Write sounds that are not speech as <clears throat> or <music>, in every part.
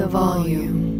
the volume.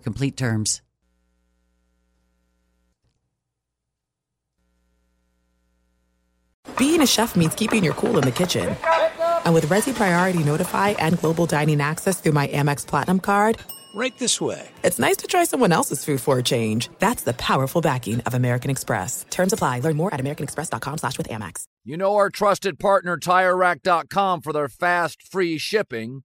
complete terms. Being a chef means keeping your cool in the kitchen. And with Resy Priority Notify and Global Dining Access through my Amex Platinum card, Right this way. it's nice to try someone else's food for a change. That's the powerful backing of American Express. Terms apply. Learn more at americanexpress.com slash with Amex. You know our trusted partner TireRack.com for their fast, free shipping,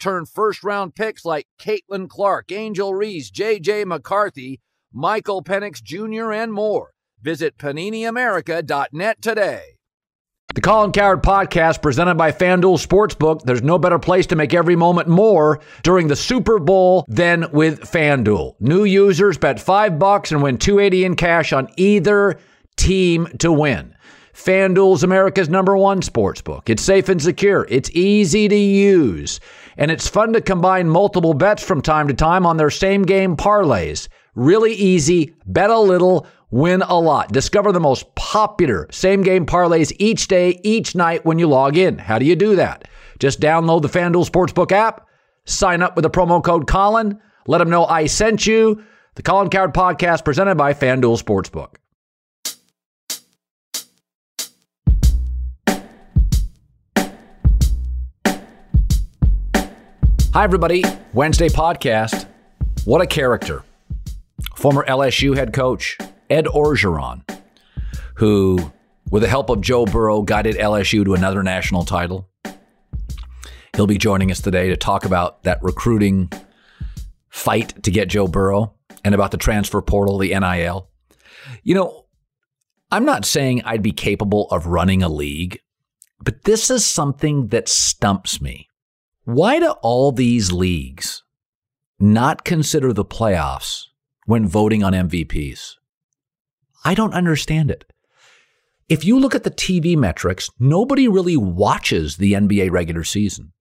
Turn first round picks like Caitlin Clark, Angel Reese, J.J. McCarthy, Michael Penix Jr., and more. Visit PaniniAmerica.net today. The Colin Cowherd Podcast, presented by FanDuel Sportsbook. There's no better place to make every moment more during the Super Bowl than with FanDuel. New users bet five bucks and win 280 in cash on either team to win. FanDuel's America's number one sportsbook. It's safe and secure. It's easy to use. And it's fun to combine multiple bets from time to time on their same game parlays. Really easy. Bet a little, win a lot. Discover the most popular same game parlays each day, each night when you log in. How do you do that? Just download the FanDuel Sportsbook app, sign up with the promo code Colin, let them know I sent you. The Colin Cowherd Podcast presented by FanDuel Sportsbook. Hi, everybody. Wednesday podcast. What a character. Former LSU head coach Ed Orgeron, who, with the help of Joe Burrow, guided LSU to another national title. He'll be joining us today to talk about that recruiting fight to get Joe Burrow and about the transfer portal, the NIL. You know, I'm not saying I'd be capable of running a league, but this is something that stumps me. Why do all these leagues not consider the playoffs when voting on MVPs? I don't understand it. If you look at the TV metrics, nobody really watches the NBA regular season.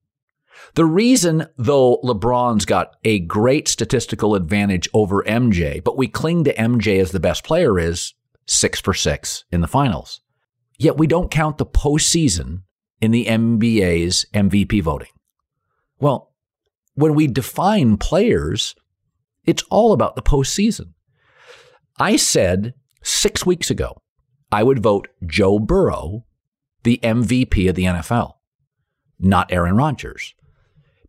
The reason, though, LeBron's got a great statistical advantage over MJ, but we cling to MJ as the best player is six for six in the finals. Yet we don't count the postseason in the NBA's MVP voting. Well, when we define players, it's all about the postseason. I said six weeks ago I would vote Joe Burrow the MVP of the NFL, not Aaron Rodgers.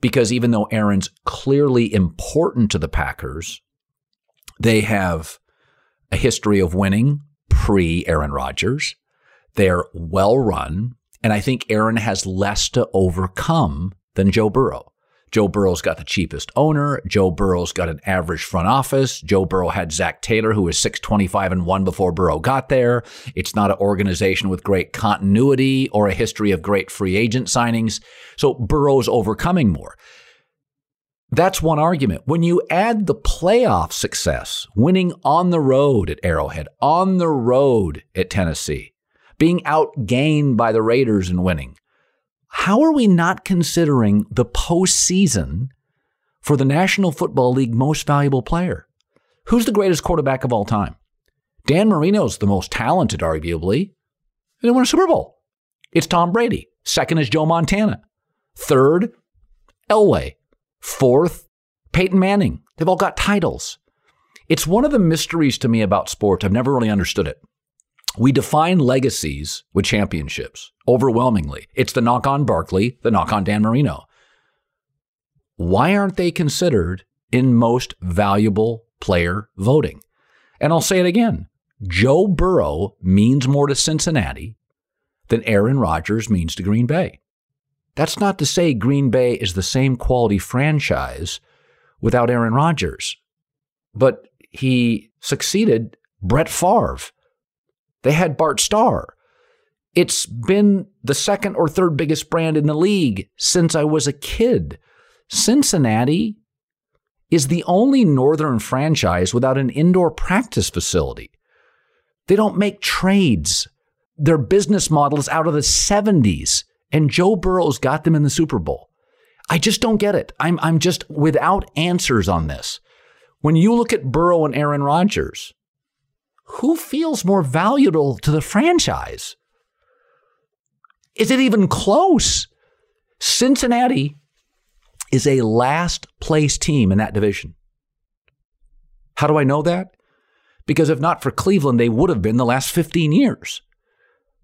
Because even though Aaron's clearly important to the Packers, they have a history of winning pre Aaron Rodgers. They're well run. And I think Aaron has less to overcome than Joe Burrow. Joe Burrow's got the cheapest owner. Joe Burrow's got an average front office. Joe Burrow had Zac Taylor, who was 625 and 1 before Burrow got there. It's not an organization with great continuity or a history of great free agent signings. So Burrow's overcoming more. That's one argument. When you add the playoff success, winning on the road at Arrowhead, on the road at Tennessee, being outgained by the Raiders and winning, how are we not considering the postseason for the National Football League most valuable player? Who's the greatest quarterback of all time? Dan Marino's the most talented, arguably. They won a Super Bowl. It's Tom Brady. Second is Joe Montana. Third, Elway. Fourth, Peyton Manning. They've all got titles. It's one of the mysteries to me about sports. I've never really understood it. We define legacies with championships overwhelmingly. It's the knock on Barkley, the knock on Dan Marino. Why aren't they considered in most valuable player voting? And I'll say it again Joe Burrow means more to Cincinnati than Aaron Rodgers means to Green Bay. That's not to say Green Bay is the same quality franchise without Aaron Rodgers, but he succeeded Brett Favre. They had Bart Starr. It's been the second or third biggest brand in the league since I was a kid. Cincinnati is the only northern franchise without an indoor practice facility. They don't make trades. Their business model is out of the 70s, and Joe Burrow's got them in the Super Bowl. I just don't get it. I'm, I'm just without answers on this. When you look at Burrow and Aaron Rodgers, who feels more valuable to the franchise? Is it even close? Cincinnati is a last place team in that division. How do I know that? Because if not for Cleveland, they would have been the last 15 years.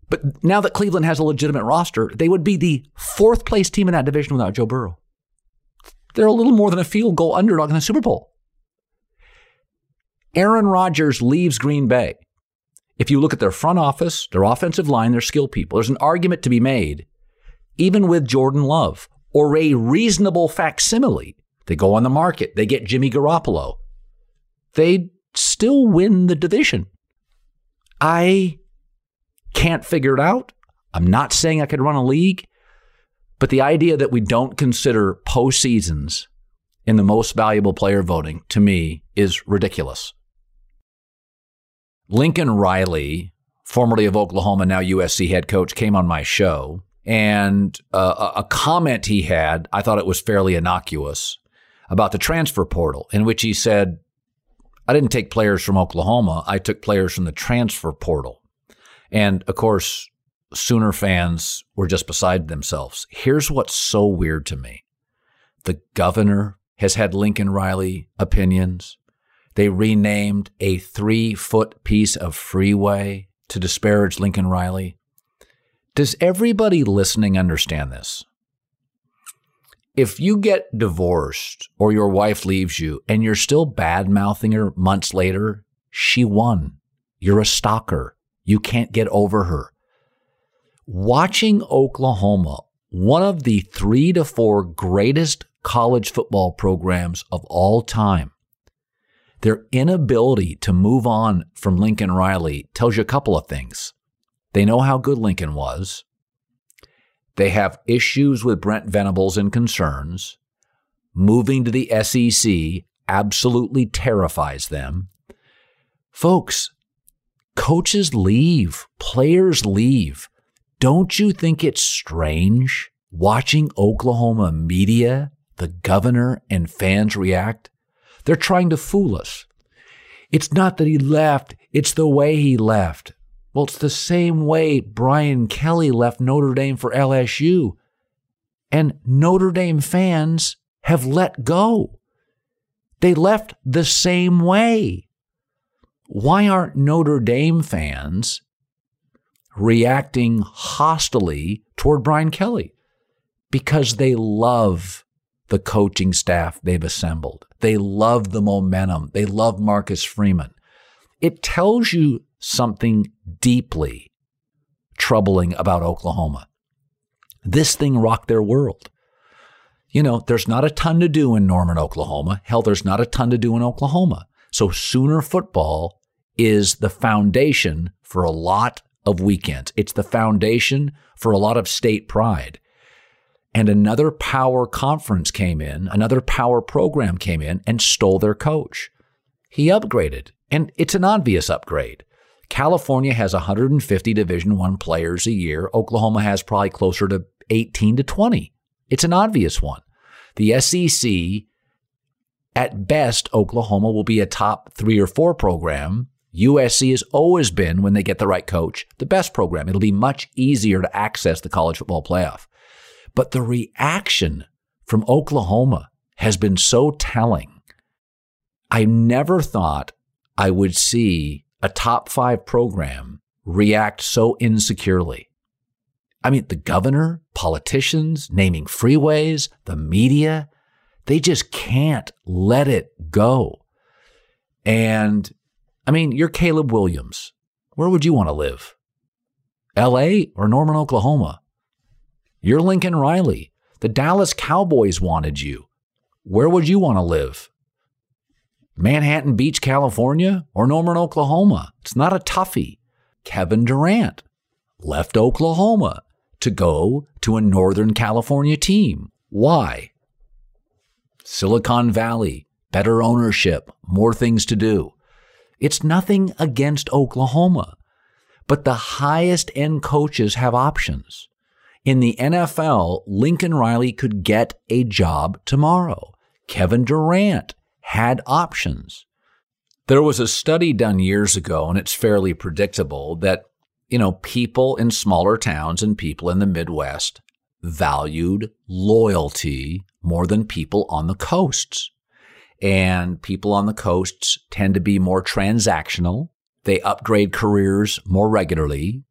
But now that Cleveland has a legitimate roster, they would be the fourth place team in that division without Joe Burrow. They're a little more than a field goal underdog in the Super Bowl. Aaron Rodgers leaves Green Bay. If you look at their front office, their offensive line, their skill people, there's an argument to be made, even with Jordan Love or a reasonable facsimile. They go on the market, they get Jimmy Garoppolo. They still win the division. I can't figure it out. I'm not saying I could run a league, but the idea that we don't consider postseasons in the most valuable player voting to me is ridiculous. Lincoln Riley, formerly of Oklahoma, now USC head coach, came on my show. And uh, a comment he had, I thought it was fairly innocuous about the transfer portal, in which he said, I didn't take players from Oklahoma, I took players from the transfer portal. And of course, Sooner fans were just beside themselves. Here's what's so weird to me the governor has had Lincoln Riley opinions. They renamed a three foot piece of freeway to disparage Lincoln Riley. Does everybody listening understand this? If you get divorced or your wife leaves you and you're still bad mouthing her months later, she won. You're a stalker. You can't get over her. Watching Oklahoma, one of the three to four greatest college football programs of all time, their inability to move on from Lincoln Riley tells you a couple of things. They know how good Lincoln was. They have issues with Brent Venables and concerns. Moving to the SEC absolutely terrifies them. Folks, coaches leave, players leave. Don't you think it's strange watching Oklahoma media, the governor, and fans react? They're trying to fool us. It's not that he left, it's the way he left. Well, it's the same way Brian Kelly left Notre Dame for LSU. And Notre Dame fans have let go. They left the same way. Why aren't Notre Dame fans reacting hostily toward Brian Kelly? Because they love the coaching staff they've assembled. They love the momentum. They love Marcus Freeman. It tells you something deeply troubling about Oklahoma. This thing rocked their world. You know, there's not a ton to do in Norman, Oklahoma. Hell, there's not a ton to do in Oklahoma. So Sooner football is the foundation for a lot of weekends. It's the foundation for a lot of state pride and another power conference came in, another power program came in and stole their coach. He upgraded, and it's an obvious upgrade. California has 150 Division 1 players a year. Oklahoma has probably closer to 18 to 20. It's an obvious one. The SEC at best Oklahoma will be a top 3 or 4 program. USC has always been, when they get the right coach, the best program. It'll be much easier to access the college football playoff. But the reaction from Oklahoma has been so telling. I never thought I would see a top five program react so insecurely. I mean, the governor, politicians, naming freeways, the media, they just can't let it go. And I mean, you're Caleb Williams. Where would you want to live? LA or Norman, Oklahoma? You're Lincoln Riley. The Dallas Cowboys wanted you. Where would you want to live? Manhattan Beach, California or Norman, Oklahoma? It's not a toughie. Kevin Durant left Oklahoma to go to a Northern California team. Why? Silicon Valley, better ownership, more things to do. It's nothing against Oklahoma, but the highest end coaches have options. In the NFL, Lincoln Riley could get a job tomorrow. Kevin Durant had options. There was a study done years ago, and it's fairly predictable that, you know, people in smaller towns and people in the Midwest valued loyalty more than people on the coasts. And people on the coasts tend to be more transactional. They upgrade careers more regularly.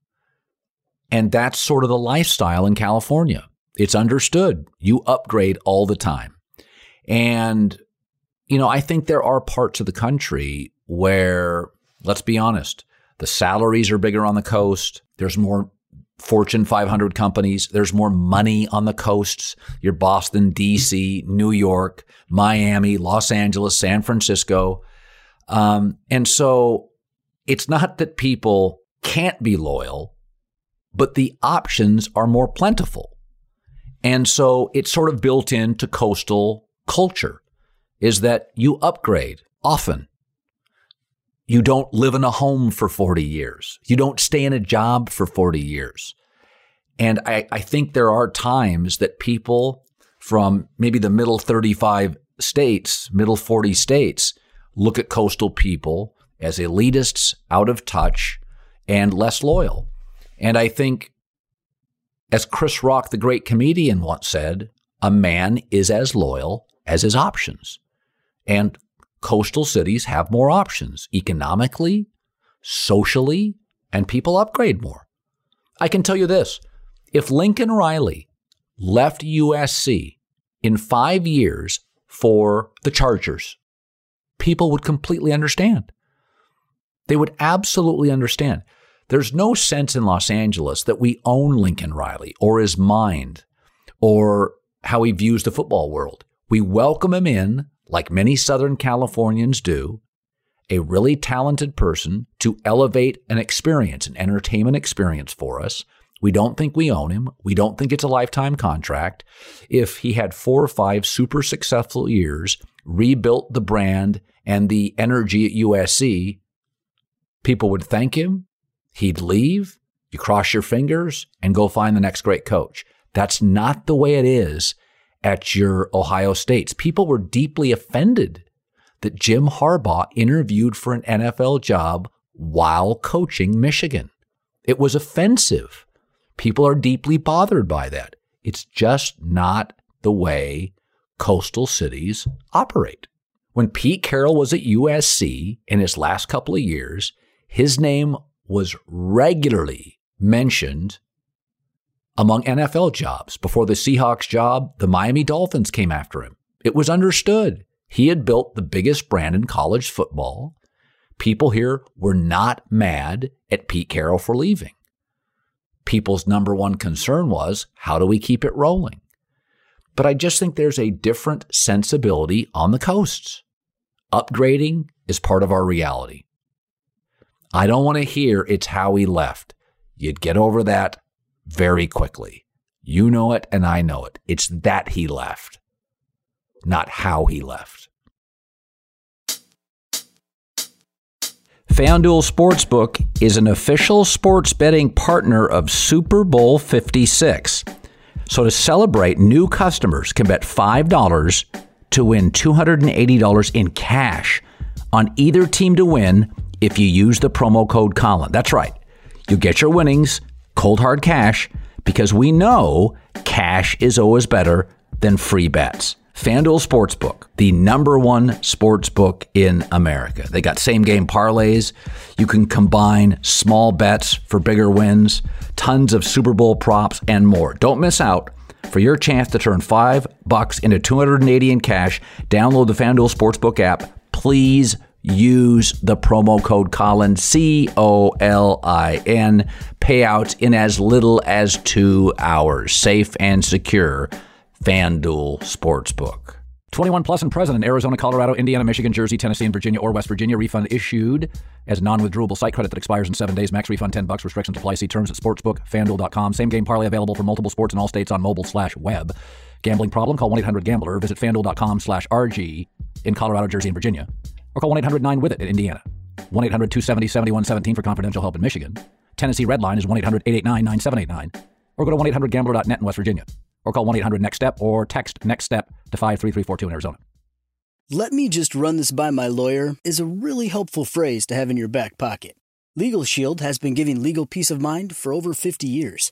And that's sort of the lifestyle in California. It's understood. You upgrade all the time. And, you know, I think there are parts of the country where, let's be honest, the salaries are bigger on the coast. There's more Fortune 500 companies. There's more money on the coasts. Your Boston, DC, New York, Miami, Los Angeles, San Francisco. Um, and so it's not that people can't be loyal, but the options are more plentiful. And so it's sort of built into coastal culture is that you upgrade often. You don't live in a home for 40 years. You don't stay in a job for 40 years. And I, I think there are times that people from maybe the middle 35 states, middle 40 states, look at coastal people as elitists, out of touch, and less loyal. And I think, as Chris Rock, the great comedian, once said, a man is as loyal as his options. And coastal cities have more options economically, socially, and people upgrade more. I can tell you this if Lincoln Riley left USC in five years for the Chargers, people would completely understand. They would absolutely understand. There's no sense in Los Angeles that we own Lincoln Riley or his mind or how he views the football world. We welcome him in, like many Southern Californians do, a really talented person to elevate an experience, an entertainment experience for us. We don't think we own him. We don't think it's a lifetime contract. If he had four or five super successful years, rebuilt the brand and the energy at USC, people would thank him. He'd leave. You cross your fingers and go find the next great coach. That's not the way it is at your Ohio States. People were deeply offended that Jim Harbaugh interviewed for an NFL job while coaching Michigan. It was offensive. People are deeply bothered by that. It's just not the way coastal cities operate. When Pete Carroll was at USC in his last couple of years, his name was regularly mentioned among NFL jobs. Before the Seahawks job, the Miami Dolphins came after him. It was understood. He had built the biggest brand in college football. People here were not mad at Pete Carroll for leaving. People's number one concern was how do we keep it rolling? But I just think there's a different sensibility on the coasts. Upgrading is part of our reality. I don't want to hear it's how he left. You'd get over that very quickly. You know it and I know it. It's that he left, not how he left. FanDuel Sportsbook is an official sports betting partner of Super Bowl 56. So to celebrate, new customers can bet $5 to win $280 in cash on either team to win if you use the promo code Colin. That's right. You get your winnings, cold hard cash, because we know cash is always better than free bets. FanDuel Sportsbook, the number one sportsbook in America. They got same game parlays. You can combine small bets for bigger wins, tons of Super Bowl props, and more. Don't miss out. For your chance to turn five bucks into 280 in cash, download the FanDuel Sportsbook app. Please use the promo code Colin, C O L I N. Payouts in as little as two hours. Safe and secure. FanDuel Sportsbook. 21 plus and present in Arizona, Colorado, Indiana, Michigan, Jersey, Tennessee, and Virginia or West Virginia. Refund issued as non-withdrawable site credit that expires in seven days. Max refund 10 bucks. Restrictions apply. See terms at sportsbookfanduel.com. Same game parlay available for multiple sports in all states on mobile slash web. Gambling problem? Call 1-800-GAMBLER. Visit fanduel.com slash RG in Colorado, Jersey, and Virginia. Or call 1-800-9-WITH-IT in Indiana. 1-800-270-7117 for confidential help in Michigan. Tennessee Red Line is 1-800-889-9789. Or go to 1-800-GAMBLER.net in West Virginia or call 1 800 NEXT STEP or text NEXT STEP to 53342 in Arizona. Let me just run this by my lawyer is a really helpful phrase to have in your back pocket. Legal Shield has been giving legal peace of mind for over 50 years.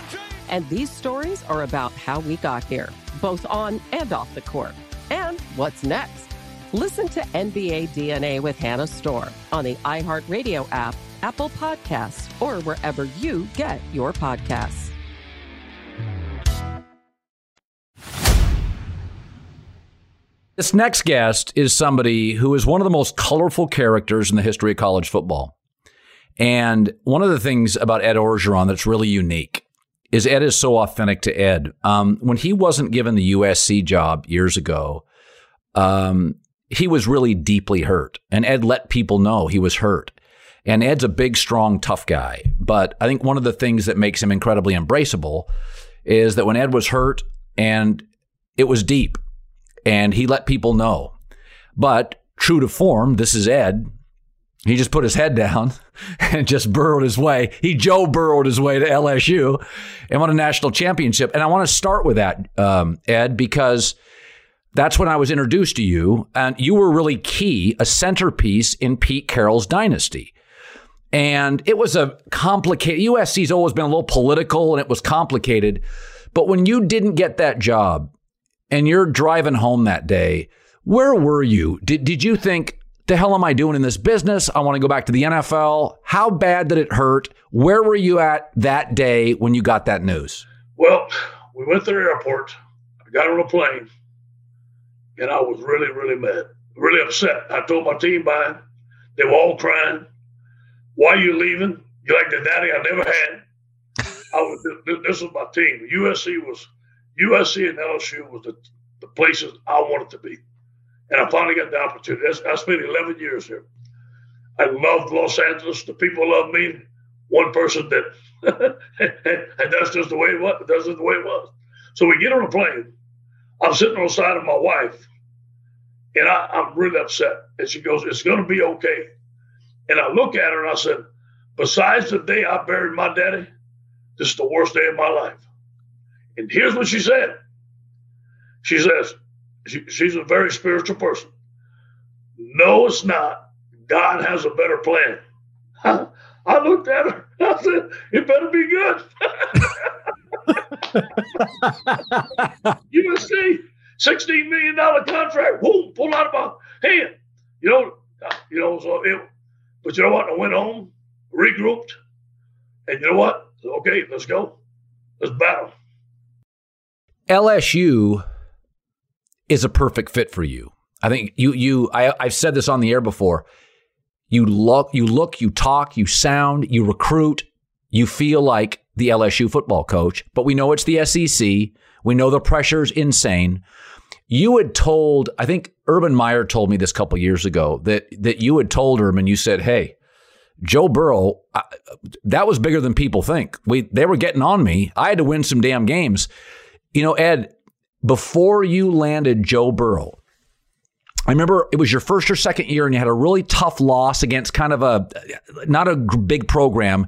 And these stories are about how we got here, both on and off the court. And what's next? Listen to NBA DNA with Hannah Storm on the iHeartRadio app, Apple Podcasts, or wherever you get your podcasts. This next guest is somebody who is one of the most colorful characters in the history of college football. And one of the things about Ed Orgeron that's really unique is Ed is so authentic to Ed. Um, when he wasn't given the USC job years ago, um, he was really deeply hurt. And Ed let people know he was hurt. And Ed's a big, strong, tough guy. But I think one of the things that makes him incredibly embraceable is that when Ed was hurt and it was deep and he let people know. But true to form, this is Ed. He just put his head down <laughs> and just burrowed his way. He Joe burrowed his way to LSU and won a national championship. And I want to start with that, um, Ed, because that's when I was introduced to you. And you were really key, a centerpiece in Pete Carroll's dynasty. And it was a complicated, USC's always been a little political and it was complicated. But when you didn't get that job and you're driving home that day, where were you? Did, did you think, the hell am I doing in this business? I want to go back to the NFL. How bad did it hurt? Where were you at that day when you got that news? Well, we went to the airport. I got on a plane, and I was really, really mad, really upset. I told my team bye. They were all crying. Why are you leaving? You like the daddy I never had. I was. This was my team. USC was USC and LSU was the, the places I wanted to be and I finally got the opportunity. I spent 11 years here. I loved Los Angeles. The people loved me. One person did, <laughs> and that's just the way it was. That's just the way it was. So we get on a plane. I'm sitting on the side of my wife, and I, I'm really upset. And she goes, "It's going to be okay." And I look at her and I said, "Besides the day I buried my daddy, this is the worst day of my life." And here's what she said. She says, she, she's a very spiritual person. No, it's not. God has a better plan. <laughs> I, looked at her. <laughs> I said, "It better be good." <laughs> you see, sixteen million dollar contract. Whoa, pull out of my hand. You know, you know. So, it, but you know what? I went home, regrouped, and you know what? Okay, let's go. Let's battle. LSU is a perfect fit for you. I think you you I, I've said this on the air before. You look, you look, you talk, you sound, you recruit, you feel like the LSU football coach, but we know it's the SEC. We know the pressure's insane. You had told, I think Urban Meyer told me this a couple years ago that that you had told Urban, you said, "Hey, Joe Burrow, I, that was bigger than people think. We they were getting on me. I had to win some damn games." You know, Ed, before you landed Joe Burrow, I remember it was your first or second year and you had a really tough loss against kind of a not a big program.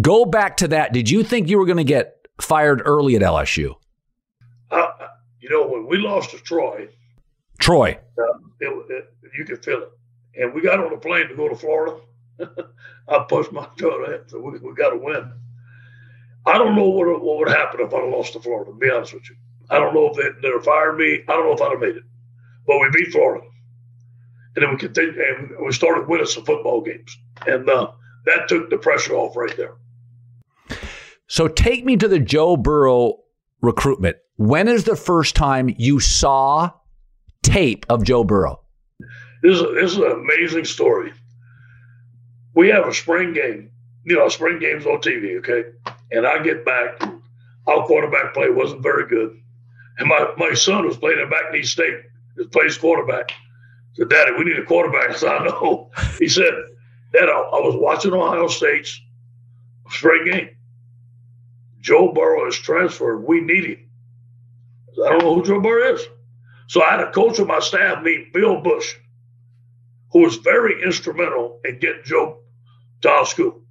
Go back to that. Did you think you were going to get fired early at LSU? Uh, you know, when we lost to Troy, Troy, uh, it, it, you could feel it. And we got on a plane to go to Florida. <laughs> I pushed my toe so we, we got to win. I don't know what, what would happen if I lost to Florida, to be honest with you. I don't know if they, they'd fired me. I don't know if I'd have made it. But we beat Florida. And then we continued, and we started winning some football games. And uh, that took the pressure off right there. So take me to the Joe Burrow recruitment. When is the first time you saw tape of Joe Burrow? This is, this is an amazing story. We have a spring game, you know, spring games on TV, okay? And I get back, our quarterback play wasn't very good. And my, my son was playing at McNeese State, He plays quarterback. I said, Daddy, we need a quarterback. <laughs> I said, I know. He said, Dad, I, I was watching Ohio State's spring game. Joe Burrow is transferred. We need him. I, said, I don't know who Joe Burrow is. So I had a coach of my staff named Bill Busch, who was very instrumental in getting Joe to our school.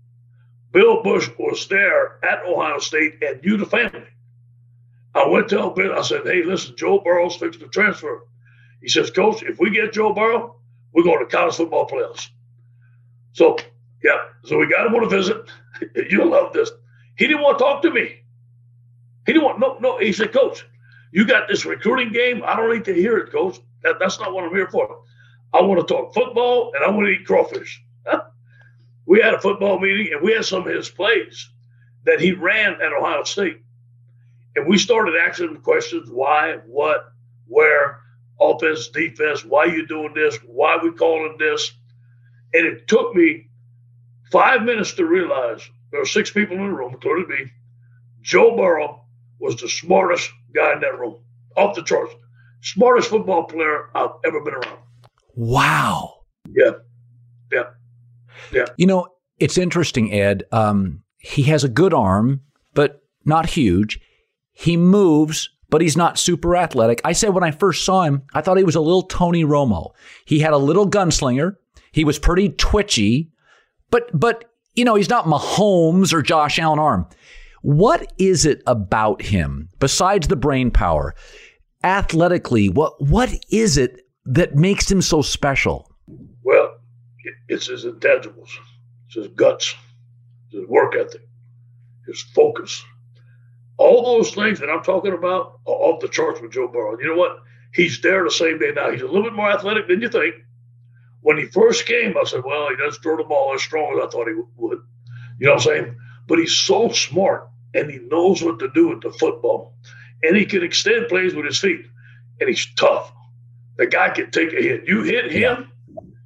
Bill Busch was there at Ohio State and knew the family. I went to Bill. I said, "Hey, listen, Joe Burrow's fixed to transfer." He says, "Coach, if we get Joe Burrow, we're going to college football playoffs." So, yeah, so we got him on a visit. <laughs> You'll love this. He didn't want to talk to me. He didn't want no, no. He said, "Coach, you got this recruiting game. I don't need to hear it, Coach. That, that's not what I'm here for. I want to talk football and I want to eat crawfish." <laughs> we had a football meeting and we had some of his plays that he ran at Ohio State. And we started asking him questions why, what, where, offense, defense, why you doing this, why we calling this. And it took me five minutes to realize there were six people in the room, including me. Joe Burrow was the smartest guy in that room, off the charts. Smartest football player I've ever been around. Wow. Yeah. Yeah. Yeah. You know, it's interesting, Ed. Um, he has a good arm, but not huge. He moves, but he's not super athletic. I said when I first saw him, I thought he was a little Tony Romo. He had a little gunslinger. He was pretty twitchy, but but you know he's not Mahomes or Josh Allen arm. What is it about him besides the brain power? Athletically, what what is it that makes him so special? Well, it's his intangibles, it's his guts, his work ethic, his focus. All those things that I'm talking about are off the charts with Joe Burrow. You know what? He's there the same day now. He's a little bit more athletic than you think. When he first came, I said, well, he doesn't throw the ball as strong as I thought he would. You know what I'm saying? But he's so smart and he knows what to do with the football. And he can extend plays with his feet. And he's tough. The guy can take a hit. You hit him,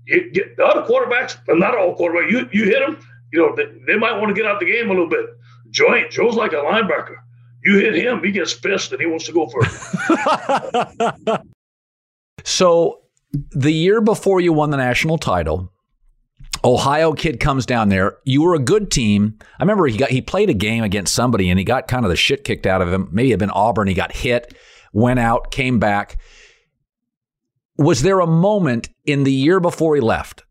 you get the other quarterbacks, not all quarterbacks, you, you hit them, you know, they, they might want to get out the game a little bit. Joe Joe's like a linebacker. You hit him, he gets pissed and he wants to go further. <laughs> so the year before you won the national title, Ohio kid comes down there. You were a good team. I remember he got he played a game against somebody and he got kind of the shit kicked out of him. Maybe it had been Auburn. He got hit, went out, came back. Was there a moment in the year before he left?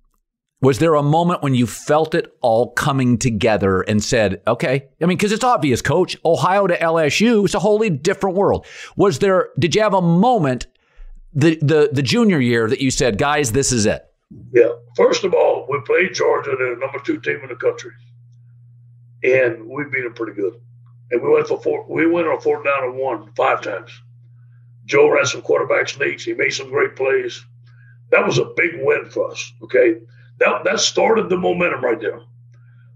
Was there a moment when you felt it all coming together and said, okay, I mean, because it's obvious, coach, Ohio to LSU, it's a wholly different world. Was there, did you have a moment the, the, the junior year that you said, guys, this is it? Yeah. First of all, we played Georgia, the number two team in the country. And we beat them pretty good. And we went for four, we went on fourth down and one five times. Joe ran some quarterback sneaks. He made some great plays. That was a big win for us. Okay. That, that started the momentum right there.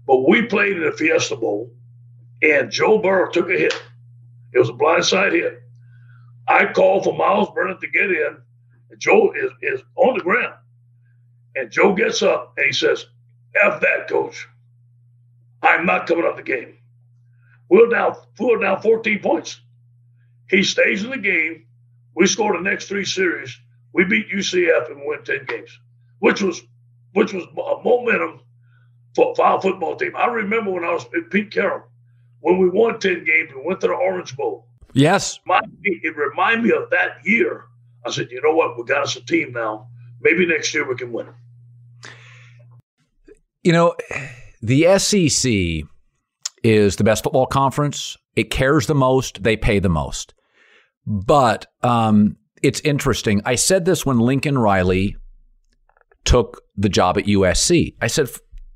But we played in the Fiesta Bowl, and Joe Burrow took a hit. It was a blindside hit. I called for Myles Brennan to get in, and Joe is, is on the ground. And Joe gets up and he says, F that, coach. I'm not coming out the game. We're down, we're down 14 points. He stays in the game. We score the next three series. We beat UCF and win 10 games, which was which was a momentum for, for our football team. I remember when I was at Pete Carroll, when we won 10 games and went to the Orange Bowl. Yes. It reminded me of that year. I said, you know what? We got us a team now. Maybe next year we can win. You know, the SEC is the best football conference. It cares the most. They pay the most. But um, it's interesting. I said this when Lincoln Riley took the job at USC. I said,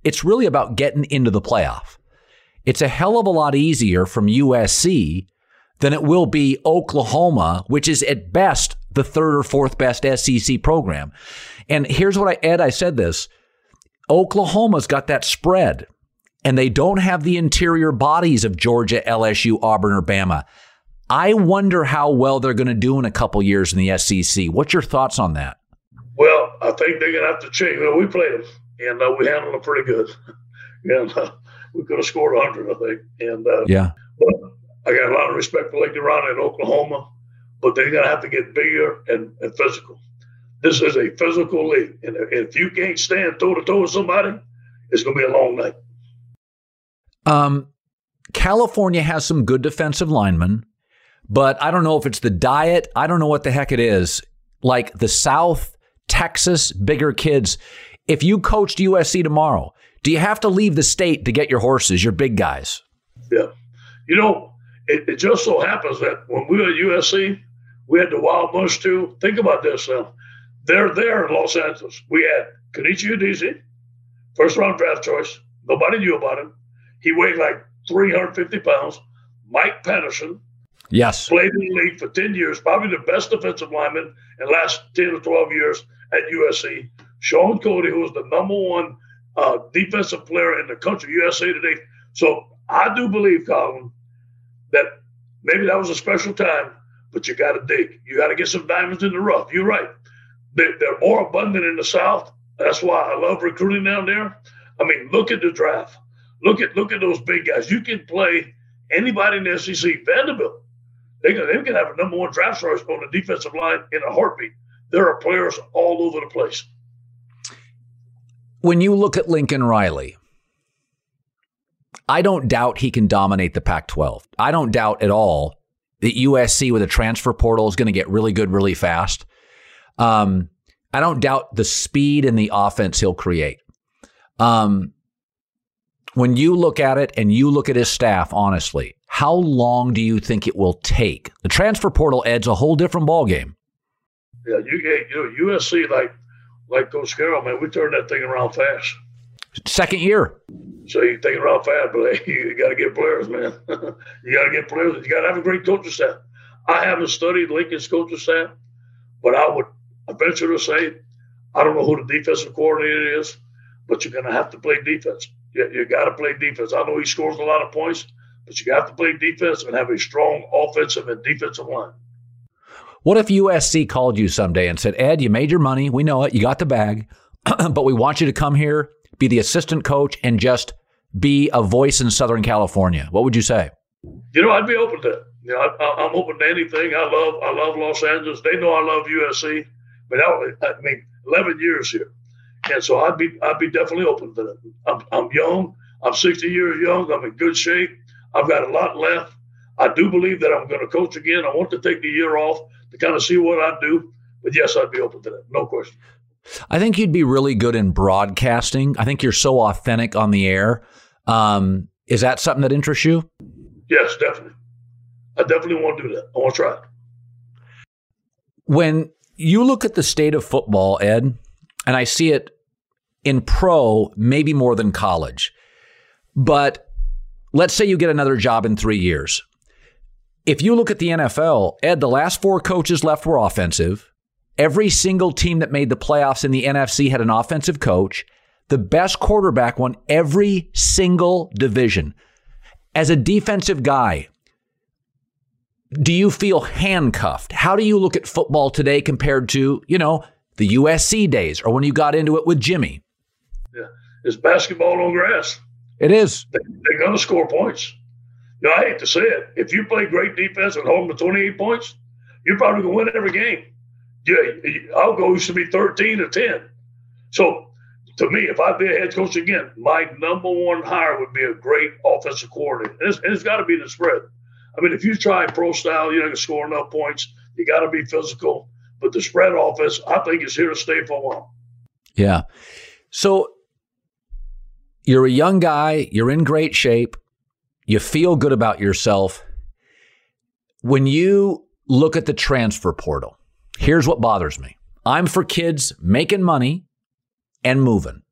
it's really about getting into the playoff. It's a hell of a lot easier from USC than it will be Oklahoma, which is at best the third or fourth best SEC program. And here's what I, Ed, I said this Oklahoma's got that spread, and they don't have the interior bodies of Georgia, LSU, Auburn, or Bama. I wonder how well they're going to do in a couple years in the SEC. What's your thoughts on that? Well, I think they're going to have to change. Well, we played them, and uh, we handled them pretty good. <laughs> and uh, we could have scored 100, I think. And uh, yeah, but I got a lot of respect for Lake Ron in Oklahoma, but they're going to have to get bigger and, and physical. This is a physical league, and if you can't stand toe to toe with somebody, it's going to be a long night. Um, California has some good defensive linemen, but I don't know if it's the diet. I don't know what the heck it is. Like the South Texas, bigger kids. If you coached USC tomorrow, do you have to leave the state to get your horses, your big guys? Yeah. You know, it, it just so happens that when we were at USC, we had the Wild Bunch too. Think about this now. They're there in Los Angeles. We had Kenechi Udeze, first round draft choice. Nobody knew about him. He weighed like 350 pounds. Mike Patterson. Yes. Played in the league for 10 years, probably the best defensive lineman in the last 10 or 12 years at USC. Shaun Cody, who was the number one uh, defensive player in the country, USA Today. So I do believe, Colin, that maybe that was a special time, but you got to dig. You got to get some diamonds in the rough. You're right. They, they're more abundant in the South. That's why I love recruiting down there. I mean, look at the draft. Look at look at those big guys. You can play anybody in the SEC. Vanderbilt, they can, they can have a number one draft choice on the defensive line in a heartbeat. There are players all over the place. When you look at Lincoln Riley, I don't doubt he can dominate the Pac 12. I don't doubt at all that USC with a transfer portal is going to get really good really fast. Um, I don't doubt the speed and the offense he'll create. Um, when you look at it and you look at his staff, honestly, how long do you think it will take? The transfer portal adds a whole different ballgame. Yeah, you, you know, USC, like like Coach Carroll, man, we turned that thing around fast. Second year. So you think around fast, but hey, <laughs> you got to get players, man. <laughs> you got to get players. You got to have a great coaching staff. I haven't studied Lincoln's coaching staff, but I would venture to say I don't know who the defensive coordinator is, but you're going to have to play defense. You, you got to play defense. I know he scores a lot of points, but you got to play defense and have a strong offensive and defensive line. What if USC called you someday and said, Ed, you made your money. We know it. You got the bag, <clears throat> but we want you to come here, be the assistant coach, and just be a voice in Southern California? What would you say? You know, I'd be open to it. You know, I, am open to anything. I love, I love Los Angeles. They know I love USC. But I, I mean, 11 years here, and so I'd be, I'd be definitely open to it. I'm, I'm young. I'm 60 years young. I'm in good shape. I've got a lot left. I do believe that I'm going to coach again. I want to take the year off to kind of see what I'd do. But yes, I'd be open to that. No question. I think you'd be really good in broadcasting. I think you're so authentic on the air. Um, is that something that interests you? Yes, definitely. I definitely want to do that. I want to try it. When you look at the state of football, Ed, and I see it in pro, maybe more than college. But let's say you get another job in three years. If you look at the NFL, Ed, the last four coaches left were offensive. Every single team that made the playoffs in the NFC had an offensive coach. The best quarterback won every single division. As a defensive guy, do you feel handcuffed? How do you look at football today compared to, you know, the USC days or when you got into it with Jimmy? Yeah. It's basketball on grass. It is. They, are going to score points. Know, I hate to say it. If you play great defense and hold them to 28 points, you're probably going to win every game. Yeah, I'll go used to be 13 or 10. So to me, if I'd be a head coach again, my number one hire would be a great offensive coordinator. And it's, it's got to be the spread. I mean, if you try pro style, you're not going to score enough points. You got to be physical. But the spread offense, I think, is here to stay for a while. Yeah. So you're a young guy. You're in great shape. You feel good about yourself. When you look at the transfer portal, here's what bothers me. I'm for kids making money and moving.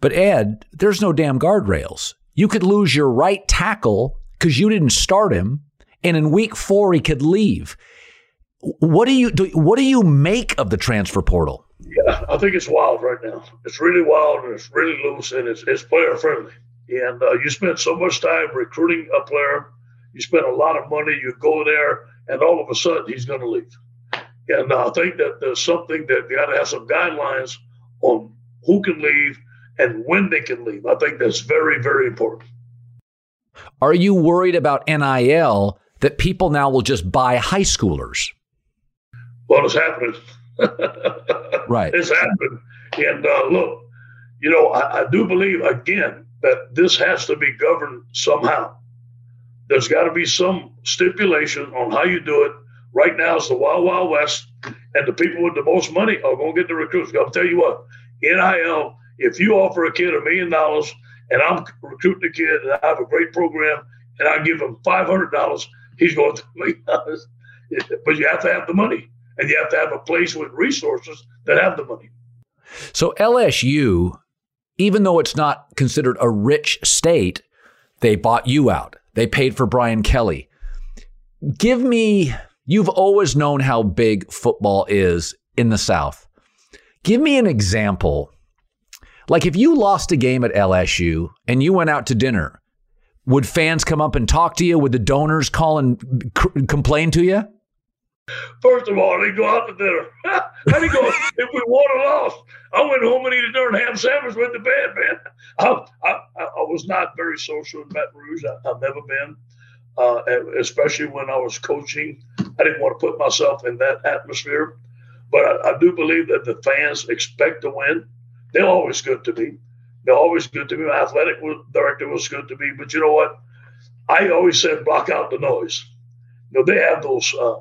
But Ed, there's no damn guardrails. You could lose your right tackle because you didn't start him, and in week four he could leave. What do you do? What do you make of the transfer portal? Yeah, I think it's wild right now. It's really wild and it's really loose and it's, it's player friendly. And uh, you spend so much time recruiting a player, you spend a lot of money, you go there, and all of a sudden he's going to leave. And uh, I think that there's something that you got to have some guidelines on who can leave and when they can leave. I think that's very, very important. Are you worried about NIL that people now will just buy high schoolers? Well, it's happening. <laughs> right. It's happening. And uh, look, you know, I, I do believe, again, that this has to be governed somehow. There's got to be some stipulation on how you do it. Right now, it's the Wild Wild West, and the people with the most money are going to get the recruits. I'll tell you what, NIL, if you offer a kid a million dollars and I'm recruiting the kid and I have a great program and I give him $500, he's going to dollars. <laughs> But you have to have the money and you have to have a place with resources that have the money. So LSU, even though it's not considered a rich state, they bought you out. They paid for Brian Kelly. Give me, you've always known how big football is in the South. Give me an example like if you lost a game at LSU and you went out to dinner, would fans come up and talk to you? Would the donors call and c- complain to you? First of all, they go out to dinner. <laughs> I didn't go if we won or lost. I went home and ate a darn ham sandwich with the bed, man. <laughs> I, I, I was not very social in Baton Rouge. I, have never been, uh, especially when I was coaching. I didn't want to put myself in that atmosphere. But I, I do believe that the fans expect to win. They're always good to me. They're always good to me. My athletic director was good to me. But you know what? I always said block out the noise. You know, they have those uh,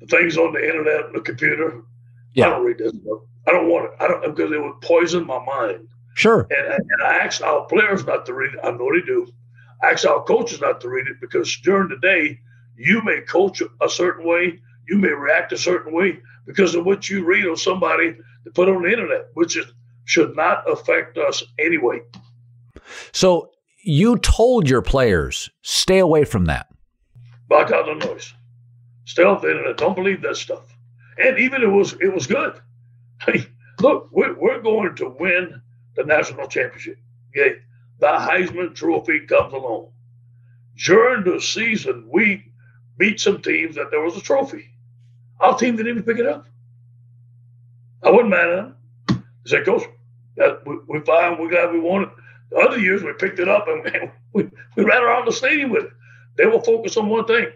the things on the internet and the computer. Yeah. I don't read this stuff. I don't want it. I don't because it would poison my mind. Sure. And, and I asked our players not to read it. I know they do. I asked our coaches not to read it because during the day, you may coach a certain way, you may react a certain way because of what you read on somebody to put on the internet, which is, should not affect us anyway. So you told your players stay away from that. Block out the noise. The internet. Don't believe that stuff. And even it was it was good. <laughs> Hey, look, we're, we're going to win the national championship. Okay, the Heisman Trophy comes along. During the season, we beat some teams that there was a trophy. Our team didn't even pick it up. I wasn't mad at them. I said, Coach, that, we, we're fine. We're glad we won it. The other years, we picked it up and <laughs> we, we ran around the stadium with it. They were focused on one thing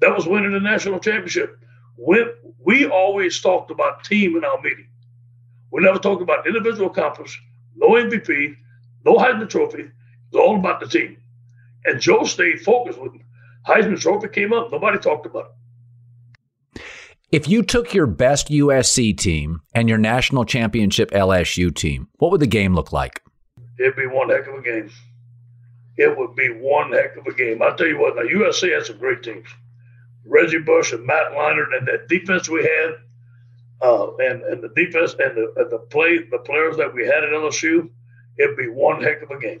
that was winning the national championship. When we always talked about team in our meeting. We never talked about individual accomplishments, no MVP, no Heisman Trophy. It was all about the team. And Joe stayed focused When Heisman Trophy came up, nobody talked about it. If you took your best USC team and your national championship LSU team, what would the game look like? It'd be one heck of a game. It would be one heck of a game. I'll tell you what, now USC had some great teams. Reggie Bush and Matt Leinart and that defense we had, uh, and and the defense and the and the play the players that we had at LSU, it'd be one heck of a game.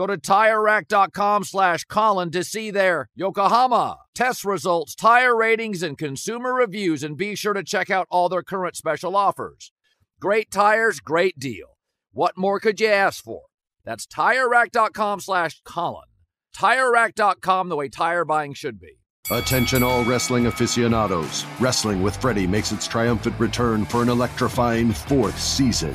Go to TireRack.com slash Colin to see their Yokohama test results, tire ratings, and consumer reviews, and be sure to check out all their current special offers. Great tires, great deal. What more could you ask for? That's TireRack.com slash Colin. TireRack.com, the way tire buying should be. Attention all wrestling aficionados. Wrestling with Freddie makes its triumphant return for an electrifying fourth season.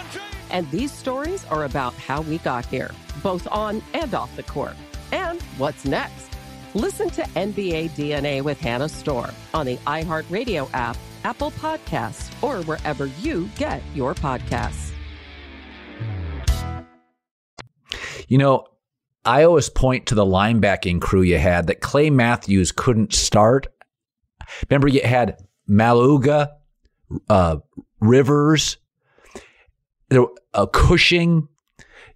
And these stories are about how we got here, both on and off the court. And what's next? Listen to NBA DNA with Hannah Storm on the iHeartRadio app, Apple Podcasts, or wherever you get your podcasts. You know, I always point to the linebacking crew you had that Clay Matthews couldn't start. Remember, you had Maualuga, uh, Rivers, uh, Cushing.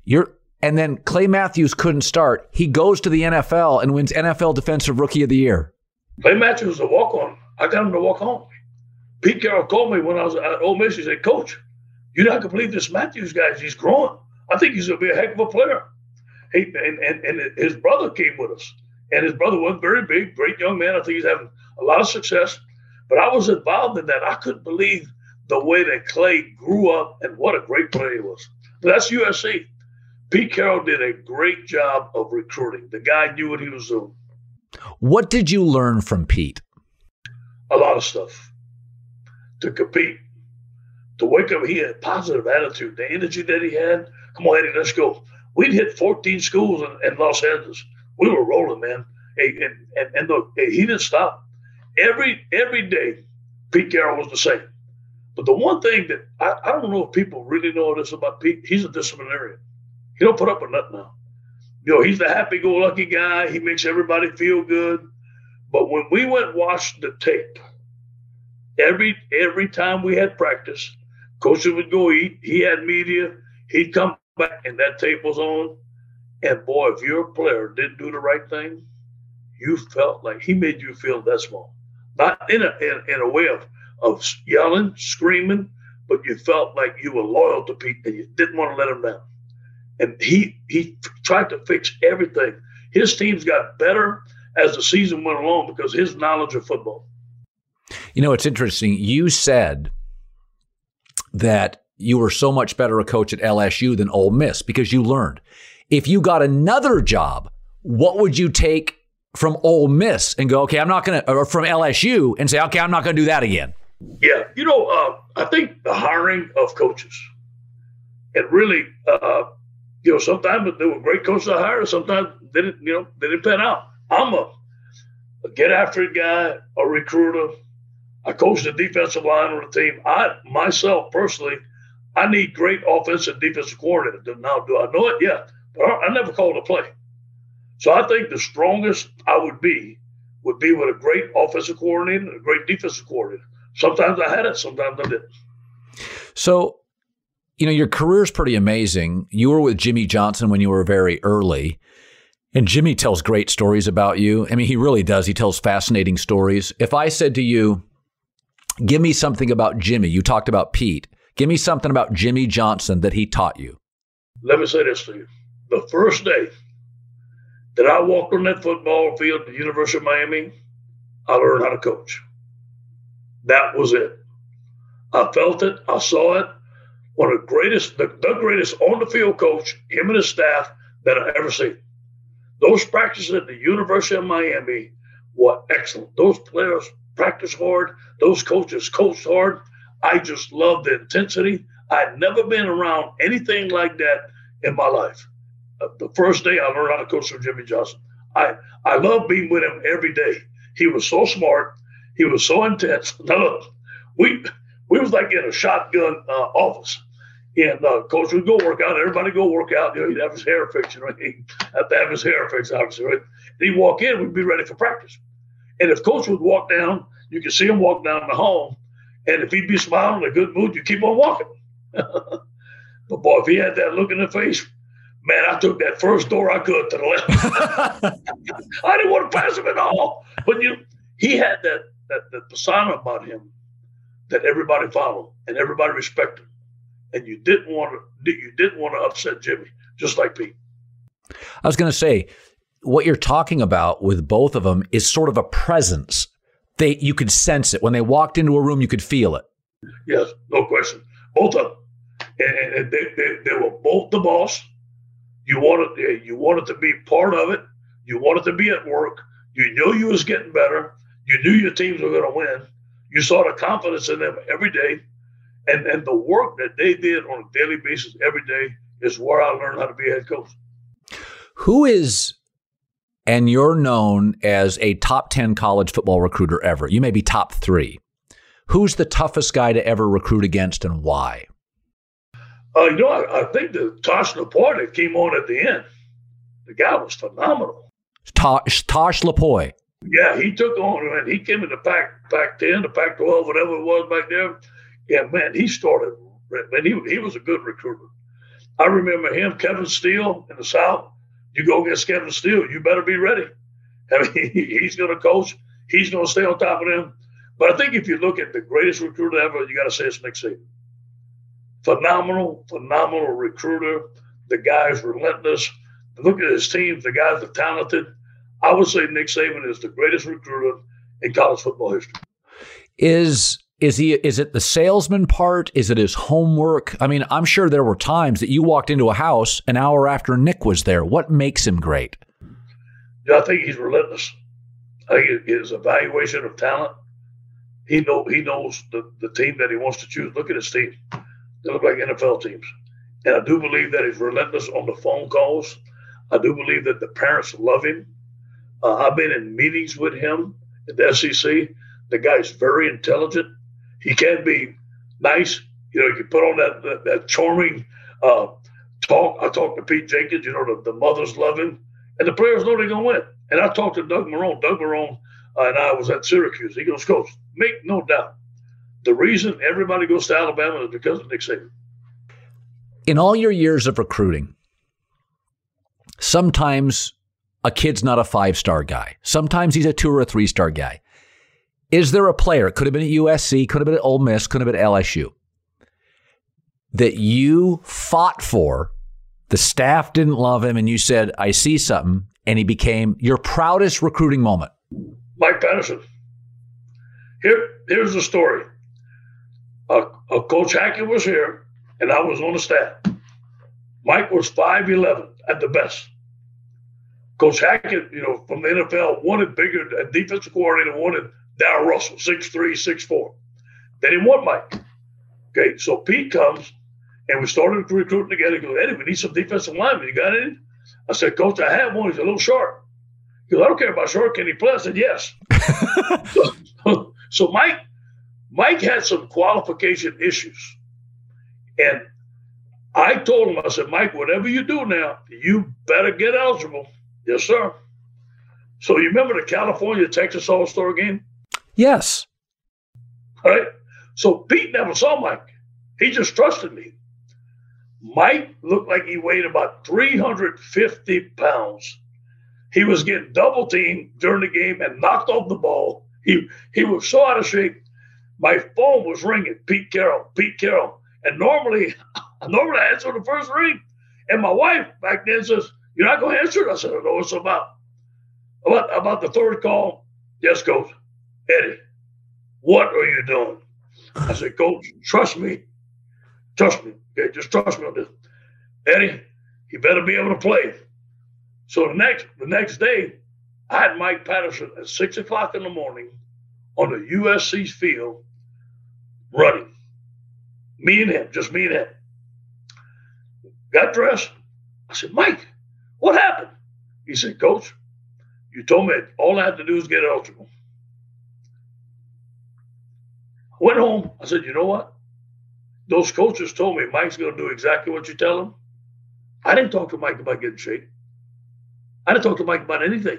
You're and then Clay Matthews couldn't start. He goes to the NFL and wins NFL Defensive Rookie of the Year. Clay Matthews was a walk on. I got him to walk home. Pete Carroll called me when I was at Ole Miss. He said, Coach, you're not going to believe this Matthews guy. He's growing. I think he's going to be a heck of a player. He, and, and, and his brother came with us. And his brother was very big, great young man. I think he's having a lot of success. But I was involved in that. I couldn't believe the way that Clay grew up and what a great player he was. That's USC. Pete Carroll did a great job of recruiting. The guy knew what he was doing. What did you learn from Pete? A lot of stuff. To compete, to wake up, he had a positive attitude, the energy that he had. Come on, Eddie, let's go. We'd hit 14 schools in, in Los Angeles. We were rolling, man. And, and, and look, he didn't stop. Every every day, Pete Carroll was the same. But the one thing that I, I don't know if people really know this about Pete, he's a disciplinarian. He don't put up with nothing now. You know, he's the happy-go-lucky guy. He makes everybody feel good. But when we went and watched the tape, every every time we had practice, coaches would go eat. He had media. He'd come back, and that tape was on. And boy, if your player didn't do the right thing, you felt like he made you feel that small. Not in a in, in a way of of yelling, screaming, but you felt like you were loyal to Pete and you didn't want to let him down. And he he tried to fix everything. His teams got better as the season went along because his knowledge of football. You know, it's interesting. You said that you were so much better a coach at LSU than Ole Miss because you learned. If you got another job, what would you take from Ole Miss and go, okay, I'm not going to, or from LSU and say, okay, I'm not going to do that again? Yeah, you know, uh, I think the hiring of coaches, and really, uh, you know, sometimes they were great coaches to hire, sometimes they didn't, you know, they didn't pan out. I'm a, a get after it guy, a recruiter. I coach the defensive line on the team. I myself personally, I need great offensive defensive coordinator. Now, do I know it? Yeah, but I, I never called a play. So I think the strongest I would be would be with a great offensive coordinator and a great defensive coordinator. Sometimes I had it, sometimes I didn't. So, you know, your career is pretty amazing. You were with Jimmy Johnson when you were very early. And Jimmy tells great stories about you. I mean, he really does. He tells fascinating stories. If I said to you, give me something about Jimmy, you talked about Pete. Give me something about Jimmy Johnson that he taught you. Let me say this to you. The first day that I walked on that football field at the University of Miami, I learned how to coach. That was it. I felt it. I saw it. One of the greatest, the, the greatest on the field coach, him and his staff that I ever seen. Those practices at the University of Miami were excellent. Those players practiced hard. Those coaches coached hard. I just loved the intensity. I'd never been around anything like that in my life. Uh, the first day I learned how to coach from Jimmy Johnson. I I love being with him every day. He was so smart. He was so intense. <laughs> Now look, we we was like in a shotgun uh, office, and uh, coach would go work out. Everybody go work out. You know, he'd have his hair fixed. You know, he'd have to have his hair fixed, obviously. Right? And he'd walk in. We'd be ready for practice. And if coach would walk down You could see him walk down the hall, and if he'd be smiling in a good mood, you keep on walking. <laughs> but boy, if he had that look in the face, man, I took that first door I could to the left. <laughs> I didn't want to pass him at all. But you, he had that that, that persona about him that everybody followed and everybody respected, and you didn't want to you didn't want to upset Jimmy, just like Pete. I was going to say what you're talking about with both of them is sort of a presence. They you could sense it when they walked into a room. You could feel it. Yes, no question. Both of them, and, and they, they, they were both the boss. You wanted you wanted to be part of it. You wanted to be at work. You knew you was getting better. You knew your teams were going to win. You saw the confidence in them every day, and and the work that they did on a daily basis every day is where I learned how to be a head coach. Who is and you're known as a top 10 college football recruiter ever. You may be top three. Who's the toughest guy to ever recruit against and why? Uh, you know, I, I think the Tosh Lupoi that came on at the end, the guy was phenomenal. Tosh, Tosh Lupoi. Yeah, he took on, and he came in the pack, Pac 10, the Pac 12, whatever it was back there. Yeah, man, he started, man, he, he was a good recruiter. I remember him, Kevin Steele in the South you go against Kevin Steele, you better be ready. <laughs> I mean, he's going to coach. He's going to stay on top of them. But I think if you look at the greatest recruiter ever, you got to say it's Nick Saban. Phenomenal, phenomenal recruiter. The guy's relentless. Look at his team. The guys are talented. I would say Nick Saban is the greatest recruiter in college football history. Is is he is it the salesman part? Is it his homework? I mean, I'm sure there were times that you walked into a house an hour after Nick was there. What makes him great? Yeah, I think he's relentless. I think his evaluation of talent. He know he knows the, the team that he wants to choose. Look at his team. They look like NFL teams. And I do believe that he's relentless on the phone calls. I do believe that the parents love him. Uh, I've been in meetings with him at the SEC. The guy's very intelligent he can be nice. You know, you can put on that that, that charming uh, talk. I talked to Pete Jenkins. You know, the, the mothers love him, and the players know they're gonna win. And I talked to Doug Marrone. Doug Marrone uh, and I was at Syracuse. He goes, Coach, make no doubt, the reason everybody goes to Alabama is because of Nick Saban. In all your years of recruiting, sometimes a kid's not a five star guy. Sometimes he's a two or a three star guy. Is there a player, could have been at USC, could have been at Ole Miss, could have been at LSU, that you fought for, the staff didn't love him, and you said, I see something, and he became your proudest recruiting moment? Mike Patterson. Here, here's the story. Uh, Coach Hackett was here, and I was on the staff. Mike was 5'11 at the best. Coach Hackett, you know, from the NFL, wanted bigger, a defensive coordinator wanted Darrell Russell, 6'3, 6'4. They didn't want Mike. Okay, so Pete comes and we started recruiting together. He goes, Eddie, we need some defensive linemen. You got any? I said, Coach, I have one. He's a little short. He goes, I don't care about short. Can he play? I said, yes. so, <laughs> so Mike, Mike had some qualification issues. And I told him, I said, Mike, whatever you do now, you better get eligible. Yes, sir. So you remember the California Texas All Star game? Yes. All right. So Pete never saw Mike. He just trusted me. Mike looked like he weighed about 350 pounds. He was getting double teamed during the game and knocked off the ball. He he was so out of shape. My phone was ringing. Pete Carroll, Pete Carroll. And normally, normally <laughs> I normally answer the first ring. And my wife back then says, You're not going to answer it? I said, I know it's about. About, about the third call. Yes, coach. Eddie, what are you doing? I said, Coach, trust me. Trust me. Okay, just trust me on this. Eddie, you better be able to play. So the next the next day, I had Mike Patterson at six o'clock in the morning on the USC's field running. Me and him, just me and him. Got dressed. I said, Mike, what happened? He said, Coach, you told me all I had to do is get eligible. Went home. I said, you know what? Those coaches told me Mike's going to do exactly what you tell him. I didn't talk to Mike about getting shape. I didn't talk to Mike about anything.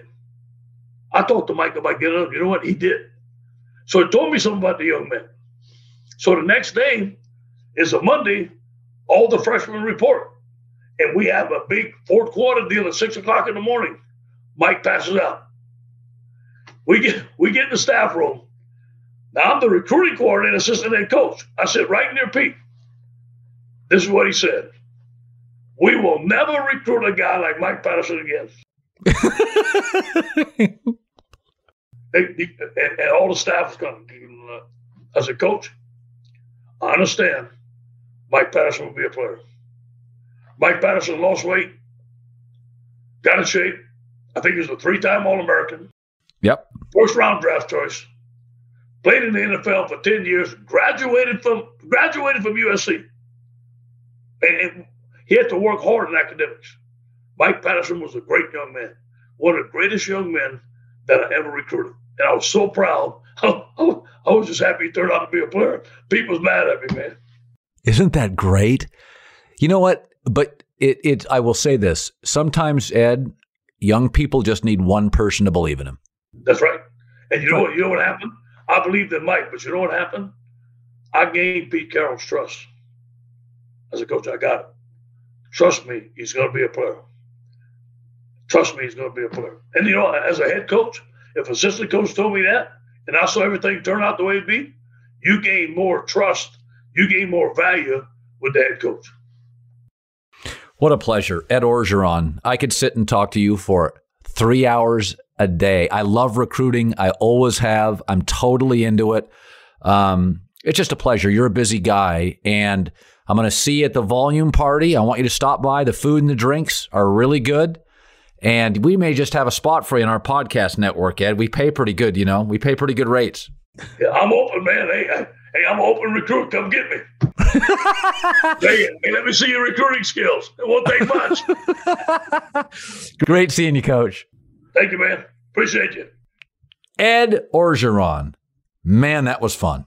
I talked to Mike about getting up. You know what? He did. So he told me something about the young man. So the next day is a Monday, all the freshmen report. And we have a big fourth quarter deal at six o'clock in the morning. Mike passes out. We get we get in the staff room. Now I'm the recruiting coordinator, assistant head coach. I sit right near Pete. This is what he said. We will never recruit a guy like Mike Patterson again. <laughs> and, and, all the staff is coming. As a coach, I understand Mike Patterson will be a player. Mike Patterson lost weight, got in shape. I think he's a three time All American. Yep. First round draft choice. Played in the NFL for 10 years, graduated from graduated from USC. And he had to work hard in academics. Mike Patterson was a great young man, one of the greatest young men that I ever recruited. And I was so proud. <laughs> I was just happy he turned out to be a player. People was mad at me, man. Isn't that great? You know what? But it, it I will say this. Sometimes, Ed, young people just need one person to believe in them. That's right. And you know what? You know what happened? I believed in Mike, but you know what happened? I gained Pete Carroll's trust. As a coach, I got it. Trust me, he's going to be a player. Trust me, he's going to be a player. And you know, as a head coach, if assistant coach told me that, and I saw everything turn out the way it be, you gain more trust, you gain more value with the head coach. What a pleasure. Ed Orgeron. I could sit and talk to you for three hours a day. I love recruiting. I always have. I'm totally into it. Um, it's just a pleasure. You're a busy guy, and I'm going to see you at the volume party. I want you to stop by. The food and the drinks are really good. And we may just have a spot for you in our podcast network, Ed. We pay pretty good, you know. We pay pretty good rates. Yeah, I'm open, man. Hey, hey, I'm an open recruit. Come get me. <laughs> hey, hey, let me see your recruiting skills. It won't take much. <laughs> Great seeing you, Coach. Thank you, man. Appreciate you. Ed Orgeron. Man, that was fun.